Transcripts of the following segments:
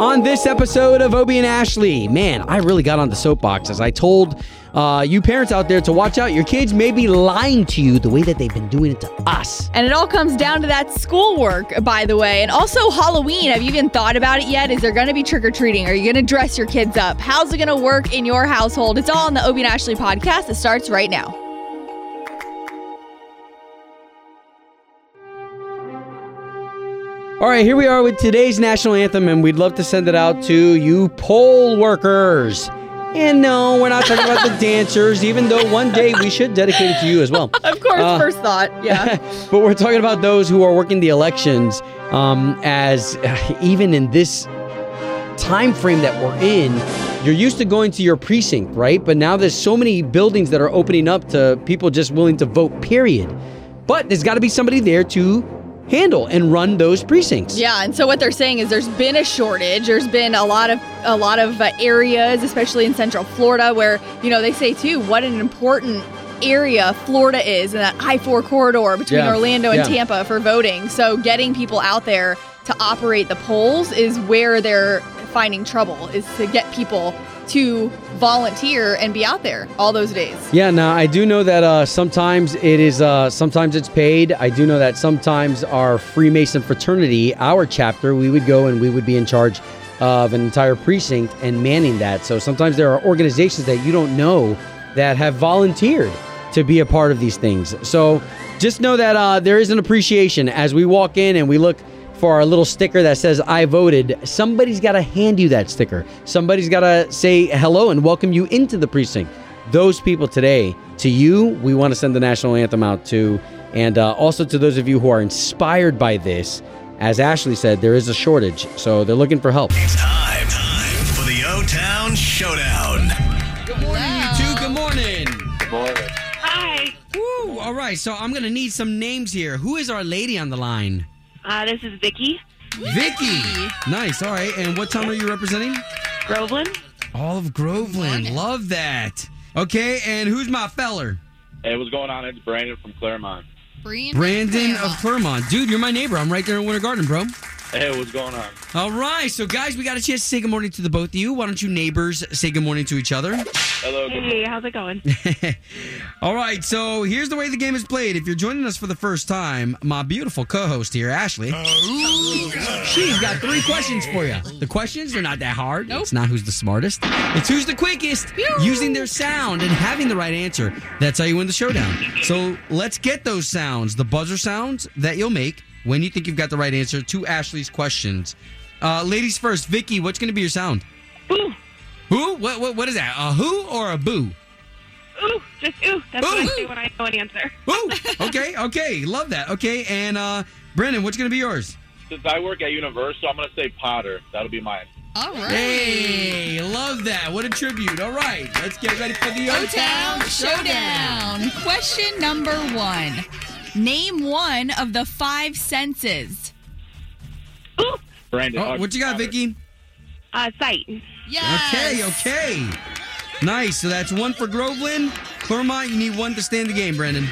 On this episode of Obie and Ashley, man, I really got on the soapbox as I told uh, you parents out there to watch out. Your kids may be lying to you the way that they've been doing it to us. And it all comes down to that schoolwork, by the way. And also Halloween. Have you even thought about it yet? Is there going to be trick or treating? Are you going to dress your kids up? How's it going to work in your household? It's all on the Obie and Ashley podcast. It starts right now. All right, here we are with today's national anthem, and we'd love to send it out to you poll workers. And no, we're not talking about the dancers, even though one day we should dedicate it to you as well. Of course, Uh, first thought. Yeah. but we're talking about those who are working the elections um, as even in this time frame that we're in you're used to going to your precinct right but now there's so many buildings that are opening up to people just willing to vote period but there's got to be somebody there to handle and run those precincts Yeah, and so what they're saying is there's been a shortage. There's been a lot of a lot of uh, areas, especially in Central Florida, where you know they say too what an important area Florida is in that I-4 corridor between Yeah, Orlando and yeah. Tampa for voting. So getting people out there to operate the polls is where they're finding trouble. Is to get people to volunteer and be out there all those days. Yeah, now I do know that uh, sometimes it is, uh, sometimes it's paid. I do know that sometimes our Freemason fraternity, our chapter, we would go and we would be in charge of an entire precinct and manning that. So sometimes there are organizations that you don't know that have volunteered to be a part of these things. So just know that uh, there is an appreciation as we walk in and we look for our little sticker that says I voted, somebody's got to hand you that sticker. Somebody's got to say hello and welcome you into the precinct. Those people today, to you, we want to send the national anthem out to. And uh, also to those of you who are inspired by this. As Ashley said, there is a shortage, so they're looking for help. It's time, time for the O Town Showdown. Good morning, you two. Good morning. Hi, Woo. All right, so I'm going to need some names here. Who is our lady on the line? Uh, this is Vicky Vicky. Nice. All right. And what town are you representing? Groveland. All of Groveland. Love that. Okay, and who's my feller? Hey, what's going on? It's Brandon from Clermont. Brandon of Clermont. Dude, you're my neighbor. I'm right there in Winter Garden, bro. Hey, what's going on? All right, so guys, we got a chance to say good morning to the both of you. Why don't you neighbors say good morning to each other? Hello. Good Hey, how's it going? All right, so here's the way the game is played. If you're joining us for the first time, my beautiful co-host here, Ashley, uh, she's got three questions for you. The questions are not that hard. Nope. It's not who's the smartest. It's who's the quickest using their sound and having the right answer. That's how you win the showdown. So let's get those sounds, the buzzer sounds that you'll make when you think you've got the right answer to Ashley's questions. Uh, ladies first, Vicky, what's going to be your sound? Ooh, Who? What, what? What is that? A who or a boo? ooh, just ooh. That's what I say when I know an answer. Woo! Okay, okay, love that. Okay, and uh Brendan, what's gonna be yours? Since I work at Universal, I'm gonna say Potter. That'll be mine. All right. Hey, love that. What a tribute. All right, let's get ready for the O Town Showdown. Question number one. Name one of the five senses. Brandon. Oh, what you got, Potter. Vicky? uh, sight. Yes. Okay, okay. Nice. So that's one for Groveland. Clermont, you need one to stay in the game, Brandon.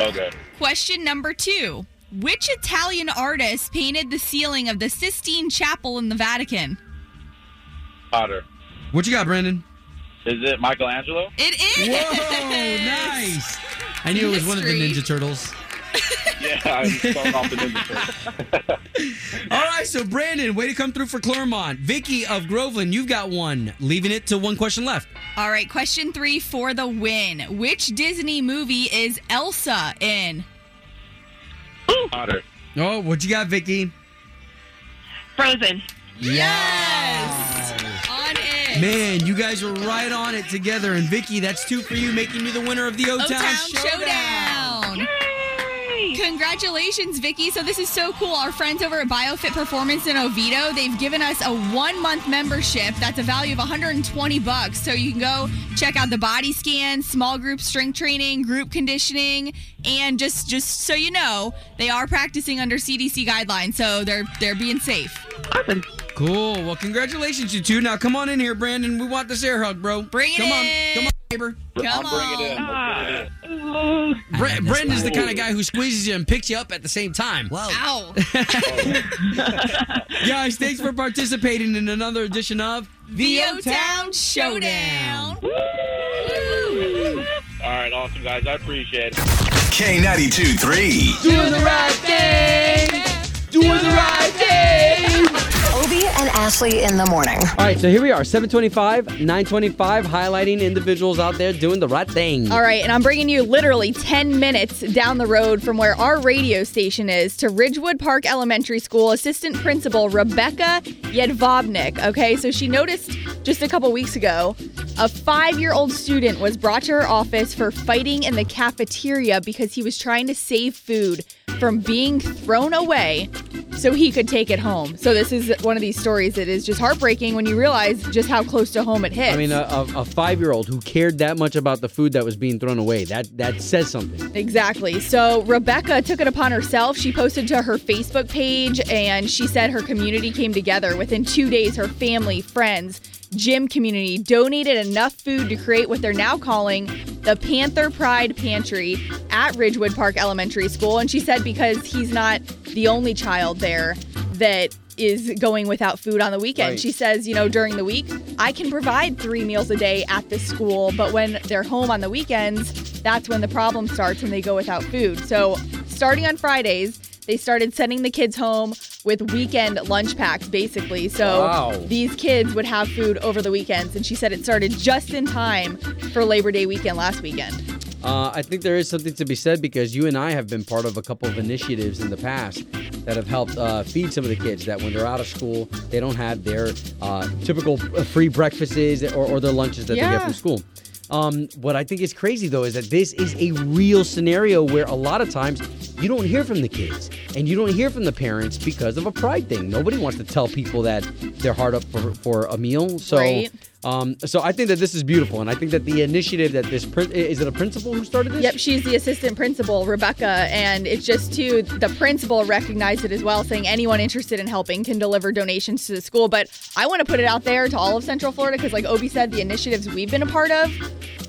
Okay. Question number two. Which Italian artist painted the ceiling of the Sistine Chapel in the Vatican? Potter. What you got, Brandon? Is it Michelangelo? It is. Whoa, nice. I knew it was one of the Ninja Turtles. Yeah, I'm throwing off the Ninja All right, so Brandon, way to come through for Clermont. Vicky of Groveland, you've got one, leaving it to one question left. All right, question three for the win. Which Disney movie is Elsa in? Potter. Oh, what you got, Vicky? Frozen. Yes. On it. Man, you guys are right on it together. And Vicky, that's two for you, making you the winner of the O O Town Town Showdown. Showdown. Yay! Congratulations, Vicky. So this is so cool. Our friends over at BioFit Performance in Oviedo, they've given us a one-month membership that's a value of 120 bucks. So you can go check out the body scan, small group strength training, group conditioning, and just just so you know, they are practicing under CDC guidelines, so they're they're being safe. Awesome. Cool. Well, congratulations, you two. Now come on in here, Brandon. We want this air hug, bro. Bring it come in. on. Come on. Neighbor? Come I'll bring it in. on. Bring it ah. in. Oh, Bre- Brendan's the kind of guy who squeezes you and picks you up at the same time. Whoa. Ow. Guys, thanks for participating in another edition of The O Town Showdown. All right, awesome guys. I appreciate it. K92 3. Doing the right thing. Doing the right thing. Obie and Ashley in the morning. All right, so here we are, 725, 925, highlighting individuals out there doing the right thing. All right, and I'm bringing you literally 10 minutes down the road from where our radio station is to Ridgewood Park Elementary School assistant principal Rebecca Yedvobnik. Okay, so she noticed just a couple weeks ago a five year old student was brought to her office for fighting in the cafeteria because he was trying to save food from being thrown away so he could take it home. So, this is one of these stories that is just heartbreaking when you realize just how close to home it hits. I mean, a, a, a five-year-old who cared that much about the food that was being thrown away. That that says something. Exactly. So Rebecca took it upon herself. She posted to her Facebook page and she said her community came together. Within two days, her family, friends, gym community donated enough food to create what they're now calling the Panther Pride Pantry at Ridgewood Park Elementary School. And she said because he's not the only child there that is going without food on the weekend. Right. She says, you know, during the week, I can provide three meals a day at the school, but when they're home on the weekends, that's when the problem starts when they go without food. So, starting on Fridays, they started sending the kids home with weekend lunch packs, basically. So Wow. these kids would have food over the weekends. And she said it started just in time for Labor Day weekend last weekend. Uh, I think there is something to be said because you and I have been part of a couple of initiatives in the past that have helped uh, feed some of the kids that when they're out of school, they don't have their uh, typical uh, free breakfasts or, or their lunches that they get from school. Um, what I think is crazy though is that this is a real scenario where a lot of times you don't hear from the kids and you don't hear from the parents because of a pride thing. Nobody wants to tell people that they're hard up for, for a meal. So, Right. Um, so I think that this is beautiful, and I think that the initiative that this prin- is it a principal who started this? Yep, she's the assistant principal, Rebecca, and it's just too the principal recognized it as well, saying anyone interested in helping can deliver donations to the school. But I want to put it out there to all of Central Florida because, like Obie said, the initiatives we've been a part of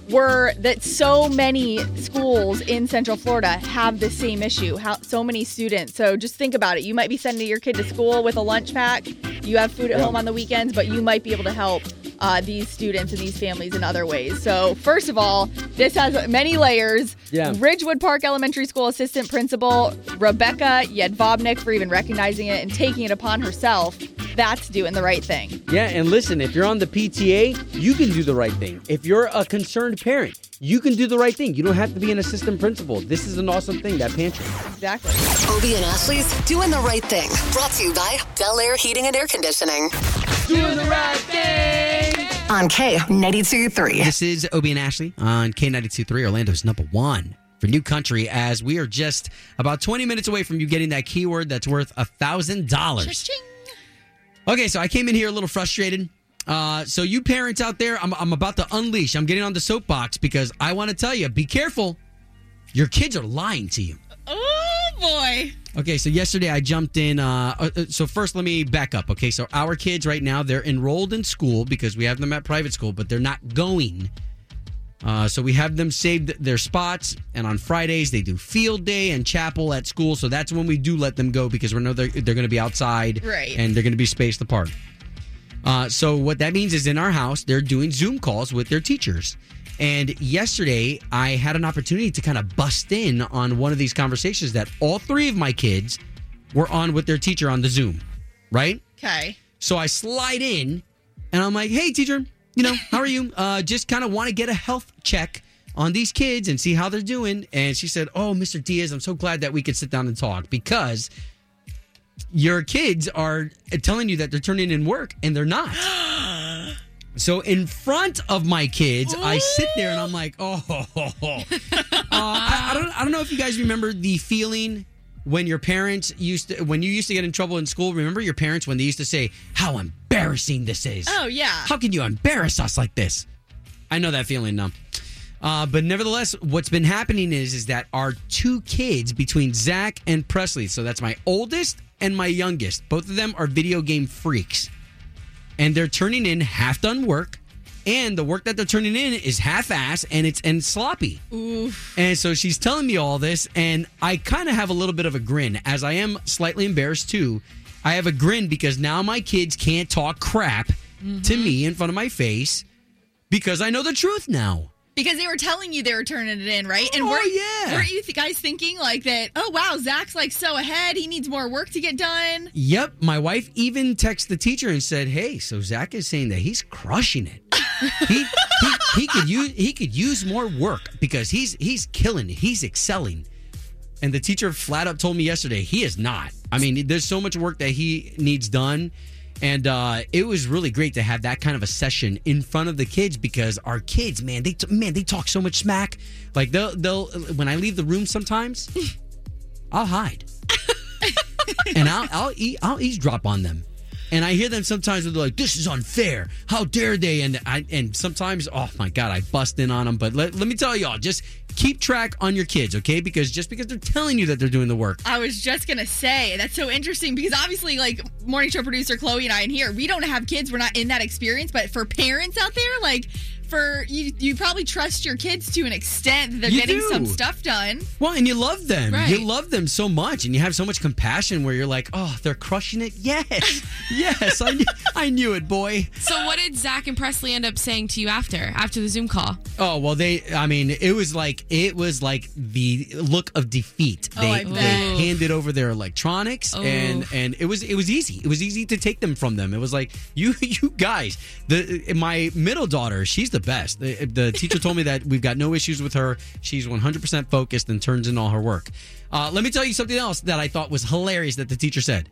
were that so many schools in Central Florida have the same issue. How so many students. So just think about it. You might be sending your kid to school with a lunch pack. You have food at home on the weekends, but you might be able to help uh, these students and these families in other ways. So first of all, this has many layers. Yeah. Ridgewood Park Elementary School assistant principal Rebecca Yedvobnik for even recognizing it and taking it upon herself. That's doing the right thing. Yeah, and listen, if you're on the PTA, you can do the right thing. If you're a concerned parent, you can do the right thing. You don't have to be an assistant principal. This is an awesome thing, that pantry. Exactly. Obie and Ashley's doing the right thing. Brought to you by Bel Air Heating and Air Conditioning. Doing the right thing. On K92 This is Obie and Ashley on K92.3, Orlando's number one for new country, as we are just about 20 minutes away from you getting that keyword that's worth a $1,000. Okay, so I came in here a little frustrated. Uh, so you parents out there, I'm, I'm about to unleash. I'm getting on the soapbox because I want to tell you, be careful. Your kids are lying to you. Oh boy. Okay, so yesterday I jumped in. Uh, uh, uh, so first, let me back up. Okay, so our kids right now they're enrolled in school because we have them at private school, but they're not going. Uh, so we have them saved their spots, and on Fridays they do field day and chapel at school. So that's when we do let them go because we know they're, they're going to be outside, Right. And they're going to be spaced apart. Uh, so what that means is in our house they're doing Zoom calls with their teachers. And yesterday I had an opportunity to kind of bust in on one of these conversations that all three of my kids were on with their teacher on the Zoom, right? Okay. So I slide in and I'm like, hey, teacher, you know, how are you? Uh, just kind of want to get a health check on these kids and see how they're doing. And she said, oh, Mr. Diaz, I'm so glad that we could sit down and talk because your kids are telling you that they're turning in work and they're not. So in front of my kids, I sit there and I'm like, oh, uh, I, I don't, I don't know if you guys remember the feeling when your parents used to, when you used to get in trouble in school. Remember your parents when they used to say, "How embarrassing this is! Oh yeah. How can you embarrass us like this?" I know that feeling now. Uh, but nevertheless, what's been happening is is that our two kids between Zach and Presley, so that's my oldest and my youngest, both of them are video game freaks and they're turning in half done work and the work that they're turning in is half-ass and it's and sloppy. And so she's telling me all this, and I kind of have a little bit of a grin, as I am slightly embarrassed too. I have a grin because now my kids can't talk crap to mm-hmm. me in front of my face because I know the truth now. Because they were telling you they were turning it in, right? And Oh, weren't, yeah. weren't you th- guys thinking like that? Oh wow, Zach's like so ahead. He needs more work to get done. Yep, my wife even texted the teacher and said, "Hey, so Zach is saying that he's crushing it. He, he he could use he could use more work because he's he's killing. He's excelling." And the teacher flat up told me yesterday he is not. I mean, there's so much work that he needs done. And uh, it was really great to have that kind of a session in front of the kids because our kids, man, they man they talk so much smack. Like they'll they'll when I leave the room sometimes, I'll hide and I'll I'll I'll eavesdrop on them. And I hear them sometimes they're like, "This is unfair. How dare they?" And I and sometimes, oh my god, I bust in on them. But let, let me tell y'all, just keep track on your kids, okay? Because just because they're telling you that they're doing the work, I was just gonna say that's so interesting because obviously, like morning show producer Chloe and I in here, we don't have kids. We're not in that experience. But for parents out there, like for you, you probably trust your kids to an extent that they're You getting do. some stuff done. well, and you love them, Right. you love them so much, and you have so much compassion where you're like, "Oh, they're crushing it." Yes, yes, I knew, I knew it, boy. So what did Zach and Presley end up saying to you after after the Zoom call? Oh well, they. I mean, it was like it was like the look of defeat. Oh, They, I they handed over their electronics, and and it was it was easy. It was easy to take them from them. It was like you you guys. The my middle daughter, she's the best. The, the teacher told me that we've got no issues with her. She's 100 percent focused and turns in all her work. Uh, let me tell you something else that I thought was hilarious that the teacher said.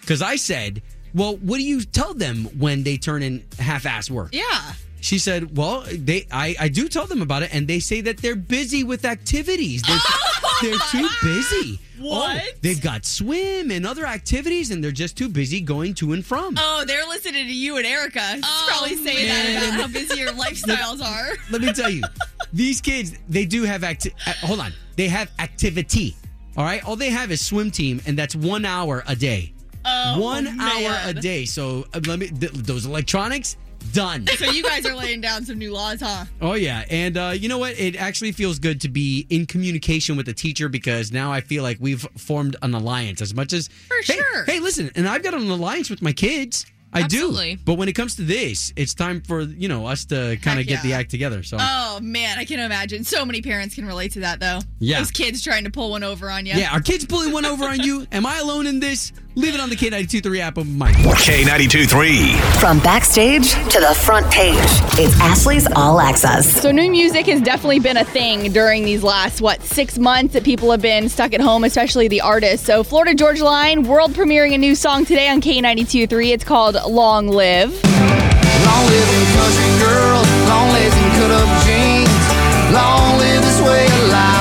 Because I said, well, what do you tell them when they turn in half-ass work? Yeah. She said, "Well, they I, I do tell them about it, and they say that they're busy with activities. They're, they're too busy. What? Oh, they've got swim and other activities, and they're just too busy going to and from. Oh, they're listening to you and Erica. Oh, probably saying man. that about how busy your lifestyles are. Let me tell you, these kids they do have acti- uh, Hold on, they have activity. All right, all they have is swim team, and that's one hour a day. Oh, one hour a day. So uh, let me th- those electronics done. So you guys are laying down some new laws, huh? Oh yeah, and uh, you know what? It actually feels good to be in communication with the teacher because now I feel like we've formed an alliance. As much as For hey, sure. Hey, listen, and I've got an alliance with my kids. I Absolutely. do. But when it comes to this, it's time for you know us to kind of get the act together. So Oh man, I can imagine. So many parents can relate to that though. Yeah. Those kids trying to pull one over on you. yeah, are kids pulling one over on you? Am I alone in this? Leave it on the K923 app of Mike. K92 3. From backstage to the front page, it's Ashley's All Access. So new music has definitely been a thing during these last what six months that people have been stuck at home, especially the artists. So Florida Georgia Line world premiering a new song today on K92.3. It's called "Long Live." Long live country girls, long legs and cut up jeans. Long live this way of life,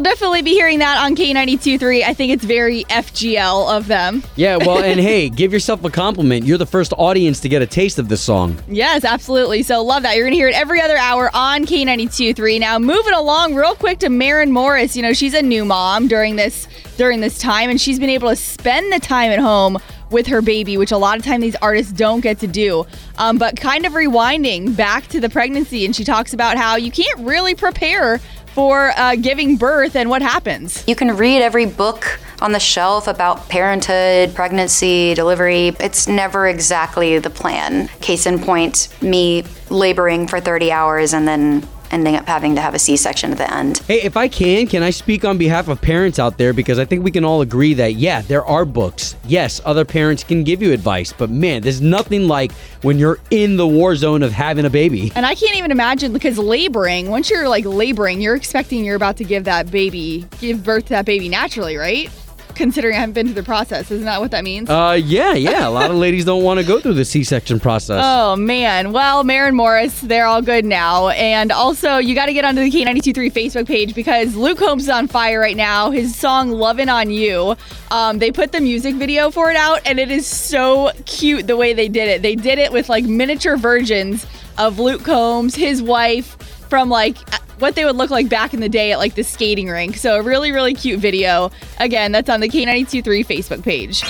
you'll definitely be hearing that on K92.3. I think it's very FGL of them. Yeah, well, and hey, give yourself a compliment. You're the first audience to get a taste of this song. Yes, absolutely. So love that. You're going to hear it every other hour on K92.3. Now, moving along real quick to Maren Morris. You know, she's a new mom during this during this time and she's been able to spend the time at home with her baby, which a lot of time these artists don't get to do. Um, but kind of rewinding back to the pregnancy and she talks about how you can't really prepare for uh, giving birth and what happens. You can read every book on the shelf about parenthood, pregnancy, delivery. It's never exactly the plan. Case in point, me laboring for 30 hours and then ending up having to have a C section at the end. Hey, if I can, can I speak on behalf of parents out there? Because I think we can all agree that, yeah, there are books. Yes, other parents can give you advice, but man, there's nothing like when you're in the war zone of having a baby. And I can't even imagine because laboring, once you're like laboring, you're expecting you're about to give that baby, give birth to that baby naturally, right? Considering I haven't been through the process. Isn't that what that means? Uh, yeah, yeah. A lot of ladies don't want to go through the C-section process. Oh man. Well, Maren Morris, they're all good now. And also, you got to get onto the K923 Facebook page because Luke Combs is on fire right now. His song "Lovin' on You." Um, they put the music video for it out, and it is so cute the way they did it. They did it with like miniature versions of Luke Combs, his wife, from like what they would look like back in the day at like the skating rink. So a really, really cute video. Again, that's on the K923 Facebook page.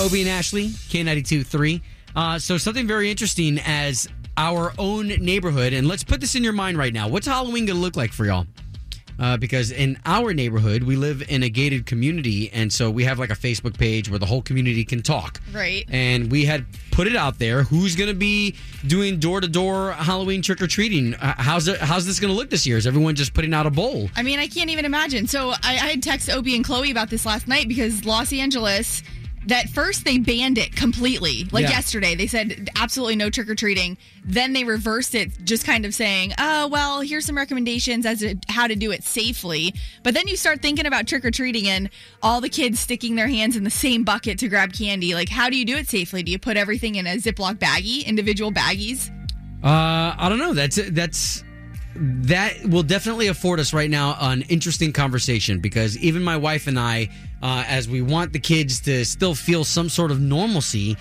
Obie and Ashley, K92 3. Uh, so, something very interesting as our own neighborhood, and let's put this in your mind right now. What's Halloween going to look like for y'all? Uh, because in our neighborhood, we live in a gated community, and so we have like a Facebook page where the whole community can talk. Right. And we had put it out there who's going to be doing door to door Halloween trick or treating. How's it, how's this going to look this year? Is everyone just putting out a bowl? I mean, I can't even imagine. So I, I had texted Obie and Chloe about this last night because Los Angeles, that first they banned it completely. Like Yeah. yesterday, they said absolutely no trick or treating. Then they reversed it, just kind of saying, "Oh, well, here's some recommendations as to how to do it safely." But then you start thinking about trick or treating and all the kids sticking their hands in the same bucket to grab candy. Like, how do you do it safely? Do you put everything in a Ziploc baggie, individual baggies? Uh, I don't know. That's that's that will definitely afford us right now an interesting conversation because even my wife and I, uh, as we want the kids to still feel some sort of normalcy,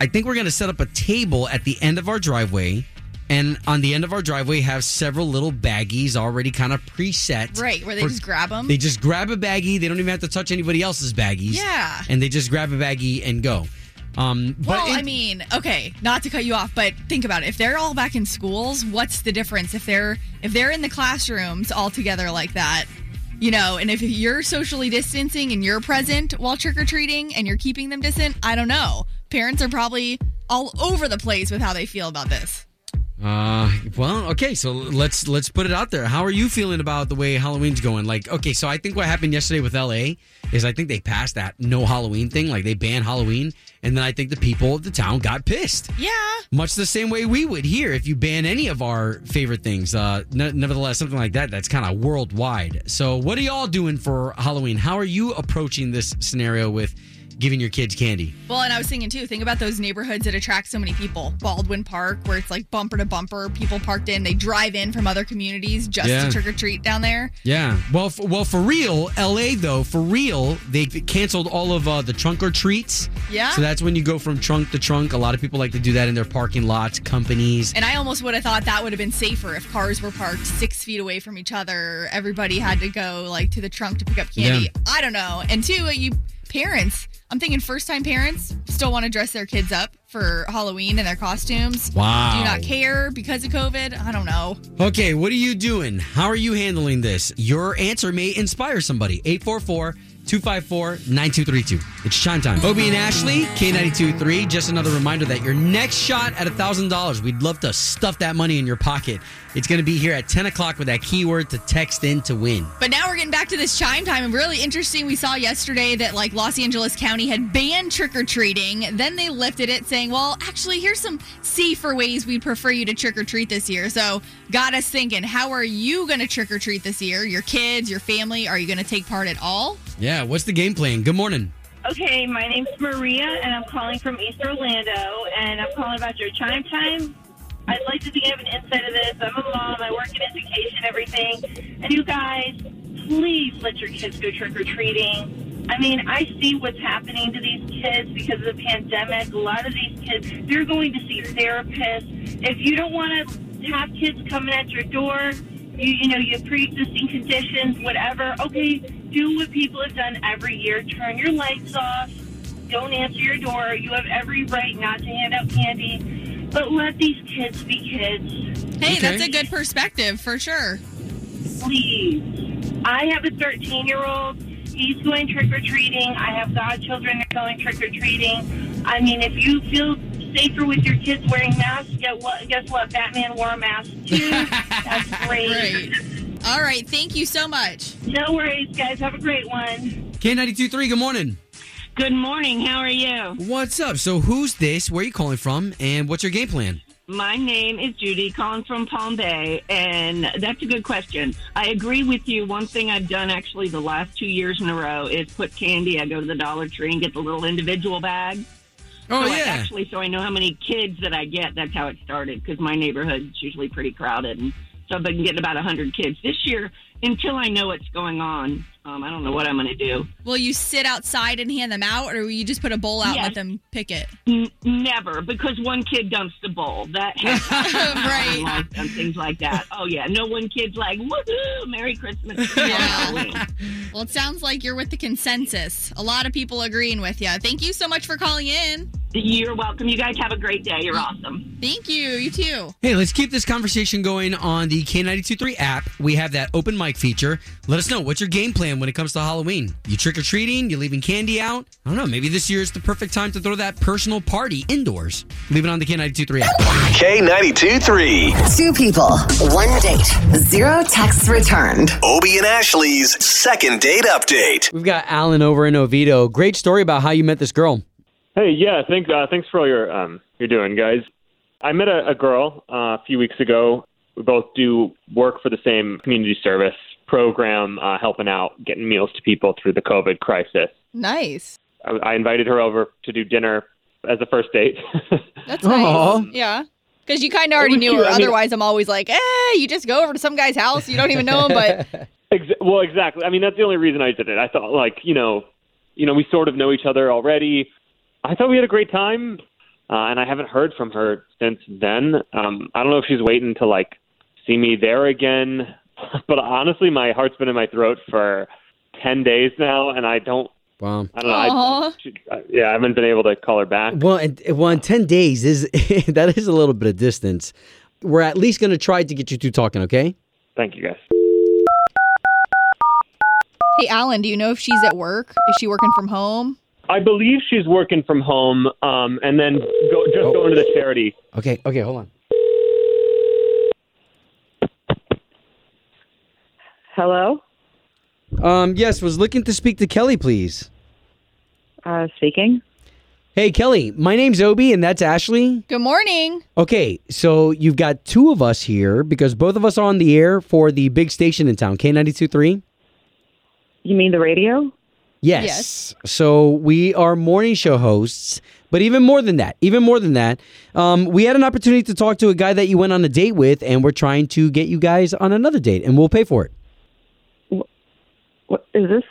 I think we're going to set up a table at the end of our driveway. And on the end of our driveway, have several little baggies already kind of preset. Right, where they for- just grab them. They just grab a baggie. They don't even have to touch anybody else's baggies. Yeah. And they just grab a baggie and go. Um, but Well, it- I mean, okay, not to cut you off, but think about it. If they're all back in schools, what's the difference if they're if they're in the classrooms all together like that? You know, and if you're socially distancing and you're present while trick or treating and you're keeping them distant, I don't know. Parents are probably all over the place with how they feel about this. Uh, well, okay, so let's let's put it out there. How are you feeling about the way Halloween's going? Like, okay, so I think what happened yesterday with LA is I think they passed that no Halloween thing, like they banned Halloween, and then I think the people of the town got pissed. Yeah. Much the same way we would here if you ban any of our favorite things. Uh, ne- nevertheless, something like that that's kind of worldwide. So, what are y'all doing for Halloween? How are you approaching this scenario with giving your kids candy? Well, and I was thinking too, think about those neighborhoods that attract so many people. Baldwin Park, where it's like bumper to bumper, people parked in, they drive in from other communities just Yeah. to trick or treat down there. Yeah. Well, f- well, for real, LA though, for real, they canceled all of uh, the trunk or treats. Yeah. So that's when you go from trunk to trunk. A lot of people like to do that in their parking lots, companies. And I almost would have thought that would have been safer if cars were parked six feet away from each other. Everybody had to go like to the trunk to pick up candy. Yeah. I don't know. And two, you parents, I'm thinking first time parents still want to dress their kids up for Halloween in their costumes. Wow. Do not care because of COVID? I don't know. Okay, what are you doing? How are you handling this? Your answer may inspire somebody. 844 254 9232. It's chime time. Obie and Ashley, K92 3. Just another reminder that your next shot at $1,000, we'd love to stuff that money in your pocket. It's going to be here at 10 o'clock with that keyword to text in to win. But now we're getting back to this chime time. And really interesting, we saw yesterday that like Los Angeles County had banned trick or treating. Then they lifted it, saying, well, actually, here's some safer ways we'd prefer you to trick or treat this year. So got us thinking, how are you going to trick or treat this year? Your kids, your family? Are you going to take part at all? Yeah, what's the game plan? Good morning. Okay, my name's Maria, and I'm calling from East Orlando, and I'm calling about your chime time. I'd like to give an insight of this. I'm a mom. I work in education, everything. And you guys, please let your kids go trick or treating. I mean, I see what's happening to these kids because of the pandemic. A lot of these kids, they're going to see therapists. If you don't want to have kids coming at your door, you, you know, you have pre-existing conditions, whatever. Okay, do what people have done every year. Turn your lights off. Don't answer your door. You have every right not to hand out candy. But let these kids be kids. Hey, that's a good perspective for sure. Please. I have a 13 year old. He's going trick or treating. I have godchildren that are going trick or treating. I mean, if you feel safer with your kids wearing masks, guess what? Guess what? Batman wore a mask too. That's great. All right. Thank you so much. No worries, guys. Have a great one. K92 3, good morning. Good morning. How are you? What's up? So, who's this? Where are you calling from? And what's your game plan? My name is Judy, calling from Palm Bay, and that's a good question. I agree with you. One thing I've done actually the last two years in a row is put candy. I go to the Dollar Tree and get the little individual bag. Oh, so I yeah. actually, so I know how many kids that I get. That's how it started because my neighborhood's usually pretty crowded, and So I've been getting about 100 kids. This year, until I know what's going on, um, I don't know what I'm going to do. Will you sit outside and hand them out, or will you just put a bowl out and let them pick it? N- never, because one kid dumps the bowl. That Right. right. and things like that. Oh yeah, no one kid's like, "Woohoo! Merry Christmas!" Yeah. Well, it sounds like you're with the consensus. A lot of people agreeing with you. Thank you so much for calling in. You're welcome. You guys have a great day. You're awesome. Thank you. You too. Hey, let's keep this conversation going on the K923 app. We have that open mic feature. Let us know what's your game plan when it comes to Halloween. You trick or treating? You leaving candy out? I don't know. Maybe this year is the perfect time to throw that personal party indoors. Leave it on the K923 app. K92 3. Two people, one date, zero texts returned. Obie and Ashley's second date update. We've got Alan over in Oviedo. Great story about how you met this girl. Hey, yeah, thanks. Uh, thanks for all your um, you're doing, guys. I met a, a girl uh, a few weeks ago. We both do work for the same community service program, uh, helping out getting meals to people through the COVID crisis. Nice. I, I invited her over to do dinner as a first date. That's Aw. nice. Yeah. Because you kind of already knew her. I mean- Otherwise, I'm always like, eh, you just go over to some guy's house. You don't even know him, but Ex- well, exactly. I mean, that's the only reason I did it. I thought, like, you know, you know, we sort of know each other already. I thought we had a great time, uh, and I haven't heard from her since then. Um, I don't know if she's waiting to like see me there again, but honestly, my heart's been in my throat for ten days now, and I don't. Wow. I don't know. I, she, uh, yeah, I haven't been able to call her back. Well, and, well, in ten days is that is a little bit of distance. We're at least going to try to get you two talking. Okay. Thank you, guys. hey, Alan, do you know if she's at work? Is she working from home? I believe she's working from home, um, and then go, just going to the charity. Okay. Okay. Hold on. Hello? Um. Yes. Was looking to speak to Kelly, please. Uh, speaking. Hey, Kelly. My name's Obie, and that's Ashley. Good morning. Okay, so you've got two of us here because both of us are on the air for the big station in town, K92.3. You mean the radio? Yes. So we are morning show hosts, but even more than that, even more than that, um, we had an opportunity to talk to a guy that you went on a date with, and we're trying to get you guys on another date, and we'll pay for it. What is this?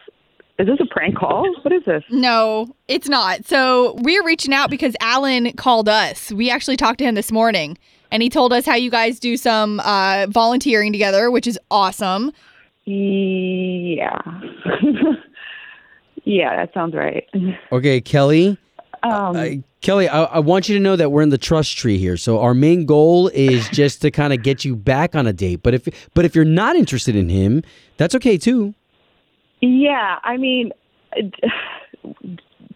Is this a prank call? What is this? No, it's not. So we're reaching out because Alan called us. We actually talked to him this morning, and he told us how you guys do some uh, volunteering together, which is awesome. Yeah. yeah, that sounds right. Okay, Kelly. Um, Uh, Kelly, I, I want you to know that we're in the trust tree here. So our main goal is just to kind of get you back on a date. But if but if you're not interested in him, that's okay too. yeah, I mean,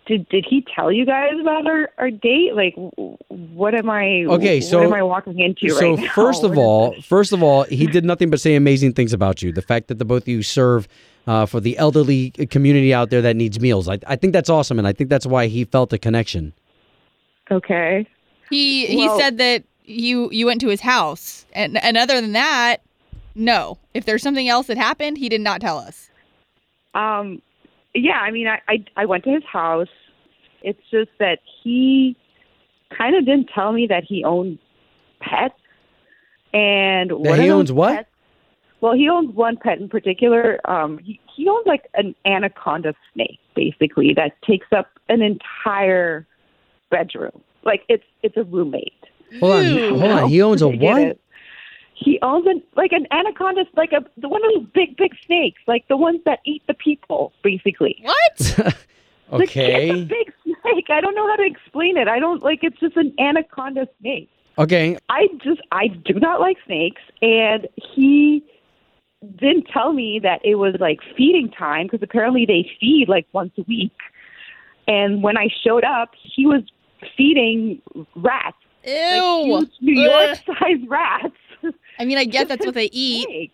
did did he tell you guys about our, our date? Like, what am I? Okay, so what am I walking into so right now? first of all, first of all, he did nothing but say amazing things about you. The fact that the both of you serve uh, for the elderly community out there that needs meals, I, I think that's awesome, and I think that's why he felt a connection. Okay. He he Well- said that you you went to his house, and and other than that, no. If there's something else that happened, he did not tell us. Um, yeah, I mean, I, I I went to his house. It's just that he kind of didn't tell me that he owned pets, and That one he of owns those what? Pets- well, he owns one pet in particular. Um, he he owns like an anaconda snake, basically that takes up an entire bedroom. Like it's it's a roommate. Hold on, hold on. He owns a You get what? it? He owns an like an anaconda, like a the one of those big big snakes, like the ones that eat the people, basically. What? Okay. It's a big snake. I don't know how to explain it. I don't like. It's just an anaconda snake. Okay. I just I do not like snakes, and he didn't tell me that it was like feeding time because apparently they feed like once a week. And when I showed up, he was feeding rats, Ew. like huge New York sized rats. I mean, I guess that's what they eat.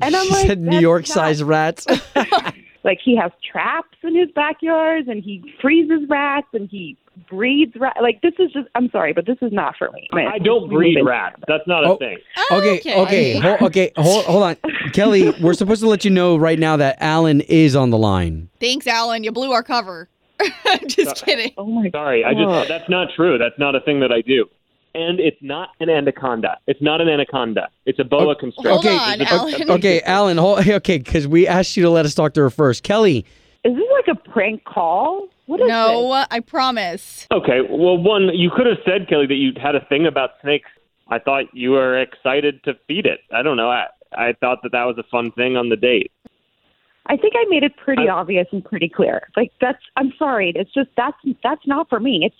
And I'm He like, said New York not sized rats. like he has traps in his backyard and he freezes rats and he breeds rats. Like this is just I'm sorry, but this is not for me. I don't breed rats. That's not a Oh. thing. Oh, okay, okay, hold, okay, hold, hold on, Kelly. We're supposed to let you know right now that Alan is on the line. Thanks, Alan. You blew our cover. Just kidding. Oh my Sorry, I just that's not true. That's not a thing that I do. and it's not an anaconda. It's not an anaconda. It's a boa oh, constrictor. okay, on, It's a- Alan. Okay, Alan. Hold, okay, because we asked you to let us talk to her first. Kelly, Is this like a prank call? What is No, I promise. Okay, well, one, you could have said, Kelly, that you had a thing about snakes. I thought you were excited to feed it. I don't know. I, I thought that that was a fun thing on the date. I think I made it pretty I- obvious and pretty clear. Like that's I'm sorry, it's just that's that's not for me. It's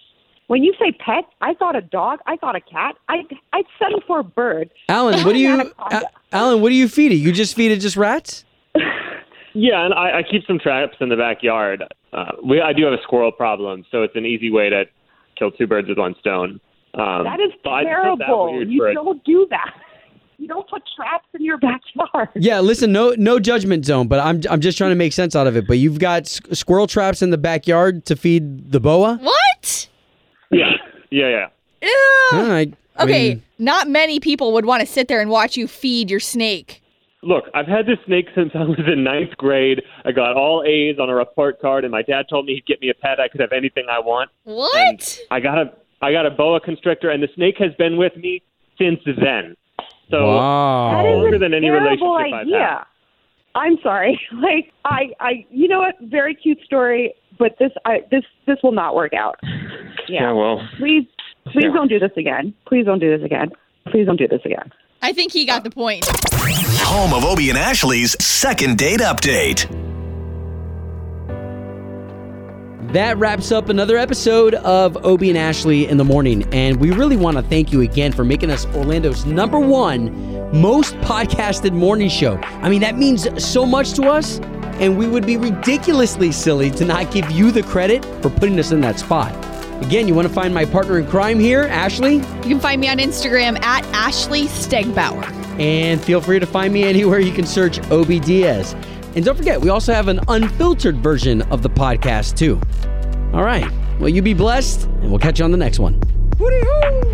when you say pet, I thought a dog, I thought a cat. I I'd settle for a bird. Alan, what do you. A- Alan? What do you feed it? You just feed it just rats? Yeah, and I, I keep some traps in the backyard. Uh, we, I do have a squirrel problem, so it's an easy way to kill two birds with one stone. Um, that is but I just thought that terrible. You for don't do that. You don't put traps in your backyard. Yeah, listen, no no judgment zone, but I'm I'm just trying to make sense out of it. But you've got s- squirrel traps in the backyard to feed the boa. What? Yeah, yeah, yeah. Ew. All right. I Okay, mean, not many people would want to sit there and watch you feed your snake. Look, I've had this snake since I was in ninth grade. I got all A's on a report card, and my dad told me he'd get me a pet. I could have anything I want. What? I got a I got a boa constrictor, and the snake has been with me since then. So Wow. That is longer a than any terrible relationship I've idea. had. I'm sorry. Like I, I, you know what? Very cute story, but this, I, this, this will not work out. Yeah. well, Please, please Yeah. don't do this again. Please don't do this again. Please don't do this again. I think he got the point. Home of Obie and Ashley's second date update. That wraps up another episode of Obie and Ashley in the morning. And we really want to thank you again for making us Orlando's number one most podcasted morning show. I mean, that means so much to us. And we would be ridiculously silly to not give you the credit for putting us in that spot. Again, you want to find my partner in crime here, Ashley? You can find me on Instagram at Ashley Stegbauer. And feel free to find me anywhere you can search Obie Diaz. And don't forget, we also have an unfiltered version of the podcast, too. All right. Well, you be blessed, and we'll catch you on the next one. When